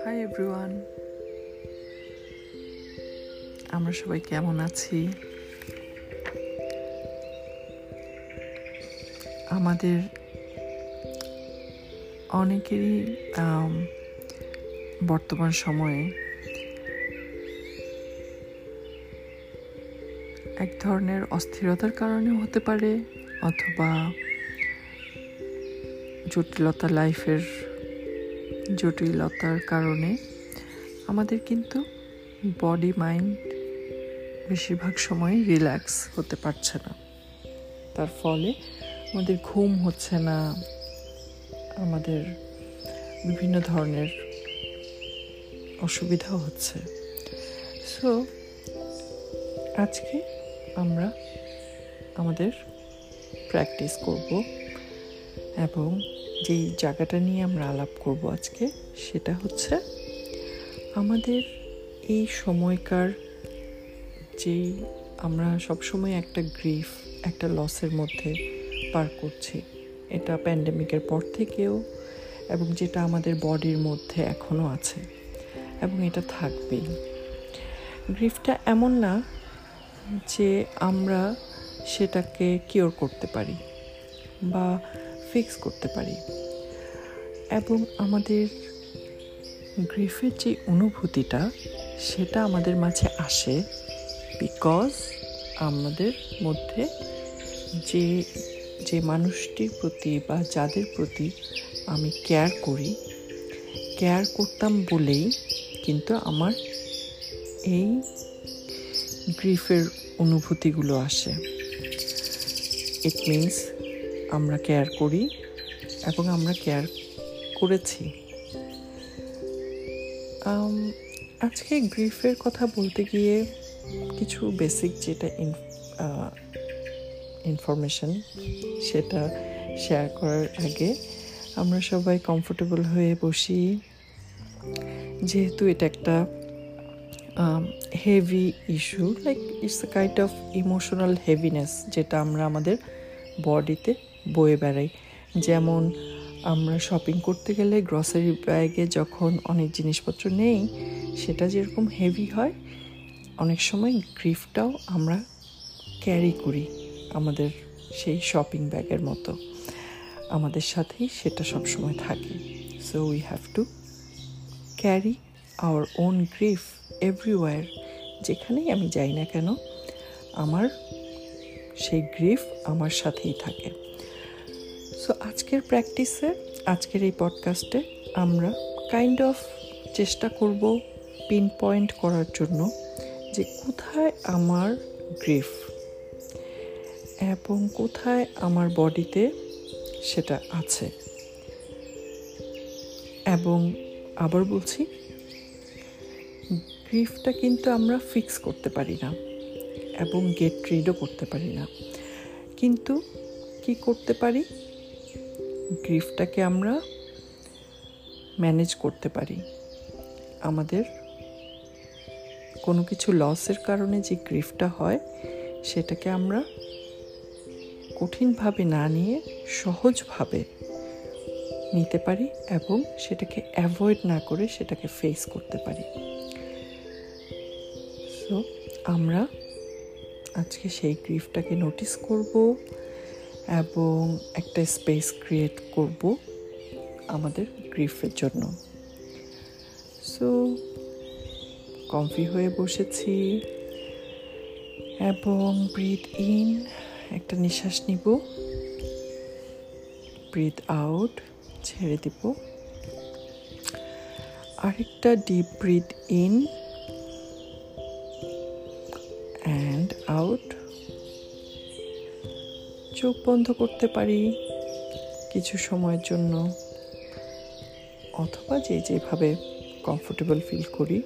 Hi everyone আমরা সবাই কেমন আছি? আমাদের অনেকেরই বর্তমান সময়ে এক ধরনের অস্থিরতার কারণে হতে পারে, অথবা জটিলতা লাইফের জটিলতার কারণে আমাদের কিন্তু বডি মাইন্ড বেশিরভাগ সময় রিল্যাক্স হতে পারছে না। তার ফলে আমাদের ঘুম হচ্ছে না, আমাদের বিভিন্ন ধরনের অসুবিধা হচ্ছে। সো আজকে আমরা আমাদের প্র্যাকটিস করব এবং যেই জায়গাটা নিয়ে আমরা আলাপ করব আজকে, সেটা হচ্ছে আমাদের এই সময়কার যেই আমরা সবসময় একটা গ্রিফ একটা লসের মধ্যে পার করছি। এটা প্যান্ডেমিকের পর থেকেও এবং যেটা আমাদের বডির মধ্যে এখনও আছে এবং এটা থাকবেই। গ্রিফটা এমন না যে আমরা সেটাকে কিওর করতে পারি বা ফিক্স করতে পারি। এবং আমাদের গ্রিফের যে অনুভূতিটা, সেটা আমাদের মাঝে আসে বিকজ আমাদের মধ্যে যে যে মানুষটির প্রতি বা যাদের প্রতি আমি কেয়ার করি কেয়ার করতাম বলেই কিন্তু আমার এই গ্রিফের অনুভূতিগুলো আসে। ইট মিনস আমরা কেয়ার করি এবং আমরা কেয়ার করেছি। আজকে গ্রিফের কথা বলতে গিয়ে কিছু বেসিক যেটা ইনফরমেশন সেটা শেয়ার করার আগে আমরা সবাই কমফোর্টেবল হয়ে বসি। যেহেতু এটা একটা heavy issue like it's a kind of emotional heaviness যেটা আমরা আমাদের বডিতে বয়ে বেড়াই। যেমন, আমরা শপিং করতে গেলে গ্রসারি ব্যাগে যখন অনেক জিনিসপত্র নেই, সেটা যেরকম হেভি হয়, অনেক সময় গ্রিফটাও আমরা ক্যারি করি আমাদের সেই শপিং ব্যাগের মতো। আমাদের সাথেই সেটা সবসময় থাকে। So we have to carry our own grief everywhere যেখানেই আমি যাই না কেন, আমার সেই গ্রিফ আমার সাথেই থাকে। সো আজকের প্র্যাকটিসে আজকের এই পডকাস্টে আমরা কাইন্ড অফ চেষ্টা করব পিন পয়েন্ট করার জন্য যে কোথায় আমার গ্রিফ এবং কোথায় আমার বডিতে সেটা আছে। এবং আবার বলছি গ্রিফটা কিন্তু আমরা ফিক্স করতে পারি না এবং গেট রিডও করতে পারি না। কিন্তু কি করতে পারি? গ্রিফটাকে আমরা ম্যানেজ করতে পারি। আমাদের কোনো কিছু লসের কারণে যে গ্রিফটা হয়, সেটাকে আমরা কঠিনভাবে না নিয়ে সহজভাবে নিতে পারি এবং সেটাকে অ্যাভয়েড না করে সেটাকে ফেস করতে পারি। সো আমরা আজকে সেই গ্রিফটাকে নোটিস করব। এবং একটা স্পেস ক্রিয়েট করব আমাদের গ্রিফের জন্য। সো কমফি হয়ে বসেছি এবং ব্রিথ ইন একটা নিঃশ্বাস নিব। ব্রিথ আউট ছেড়ে দিব। আরেকটা ডিপ ব্রিথ ইন চোখ বন্ধ করতে পারি কিছু সময়ের জন্য। অথবা যে যেভাবে কমফোর্টেবল ফিল করি।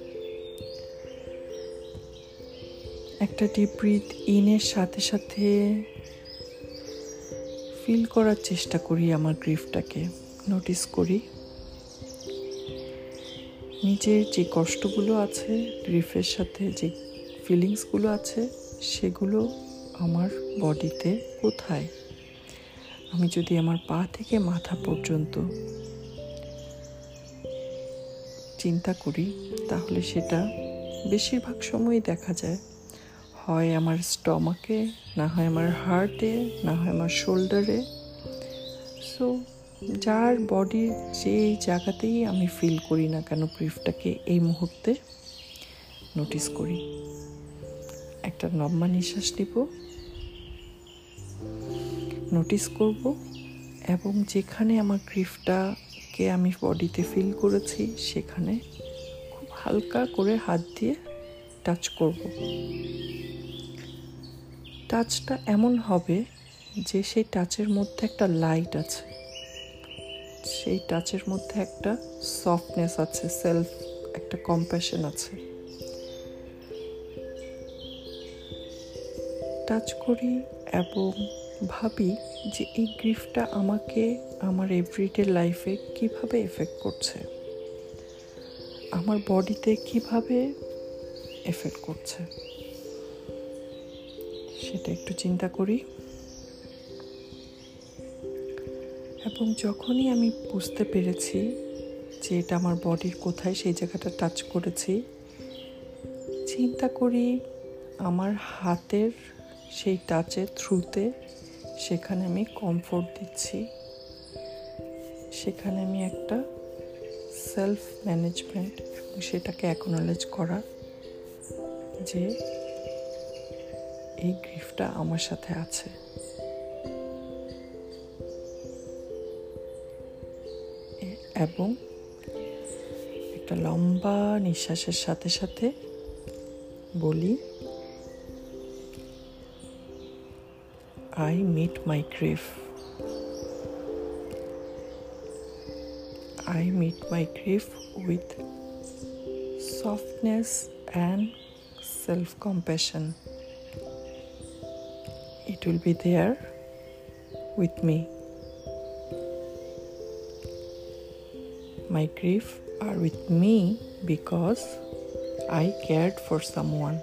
একটা ডিপ ব্রিথ ইনের সাথে সাথে ফিল করার চেষ্টা করি আমার গ্রিফটাকে নোটিস করি। নিজের যে কষ্টগুলো আছে গ্রিফের সাথে যে ফিলিংসগুলো আছে, সেগুলো আমার বডিতে কোথায়? আমি যদি আমার পা থেকে মাথা পর্যন্ত চিন্তা করি, তাহলে সেটা বেশিরভাগ সময়ই দেখা যায়। হয় আমার স্টমাকে, না হয় আমার হার্টে, না হয় আমার শোল্ডারে। সো যার বডির যে জায়গাতেই আমি ফিল করি না কেন, ব্রিফটাকে এই মুহূর্তে নোটিস করি। একটা লম্বা নিঃশ্বাস নিব। নোটিস করব এবং যেখানে আমার গ্রিফটাকে আমি বডিতে ফিল করেছি, সেখানে খুব হালকা করে হাত দিয়ে টাচ করব। টাচটা এমন হবে যে সেই টাচের মধ্যে একটা লাইট আছে। সেই টাচের মধ্যে একটা সফটনেস আছে সেলফ একটা কম্প্যাশন আছে। টাচ করি এবং ভাবি যে এই গ্রিফটা আমাকে আমার এভরিডে লাইফে কীভাবে এফেক্ট করছে? আমার বডিতে কীভাবে এফেক্ট করছে? সেটা একটু চিন্তা করি। এবং যখনই আমি বুঝতে পেরেছি যে এটা আমার বডির কোথায় সেই জায়গাটা টাচ করেছি, চিন্তা করি আমার হাতের সেই টাচের থ্রুতে সেখানে আমি কমফোর্ট দিচ্ছি। সেখানে আমি একটা সেলফ ম্যানেজমেন্ট এবং সেটাকে অ্যাকনোলেজ করা যে এই গ্রিফটা আমার সাথে আছে। এবং একটা লম্বা নিঃশ্বাসের সাথে সাথে বলি I meet my grief. I meet my grief with softness and self compassion. It will be there with me. My grief are with me because I cared for someone.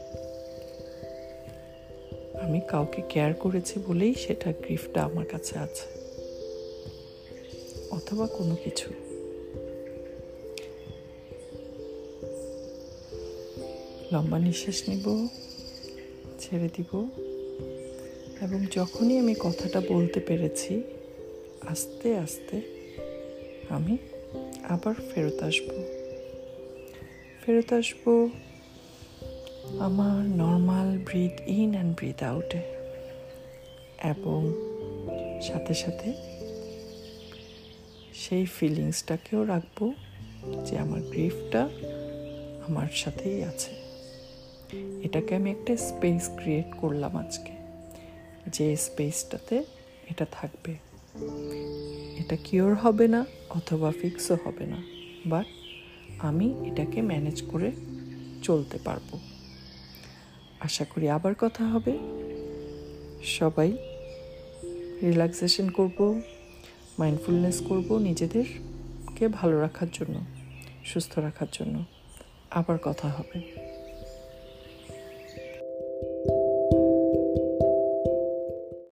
আমি কাউকে কেয়ার করেছি বলেই সেটা গ্রিফটা আমার কাছে আছে। অথবা কোনো কিছু। লম্বা নিঃশ্বাস নিব, ছেড়ে দিব। এবং যখনই আমি কথাটা বলতে পেরেছি, আস্তে আস্তে আমি আবার ফেরত আসব। ফেরত আসব আমার normal breath in and breath আউটে এবং সাথে সাথে সেই ফিলিংসটাকেও রাখব যে আমার গ্রিফটা আমার সাথেই আছে। এটাকে আমি একটা স্পেস ক্রিয়েট করলাম আজকে। যে স্পেসটাতে এটা থাকবে। এটা কিওর হবে না অথবা ফিক্সও হবে না। বাট আমি এটাকে ম্যানেজ করে চলতে পারব। আশা করি আবার কথা হবে। সবাই রিল্যাক্সেশন করব মাইন্ডফুলনেস করব নিজেদেরকে ভালো রাখার জন্য, সুস্থ রাখার জন্য। আবার কথা হবে।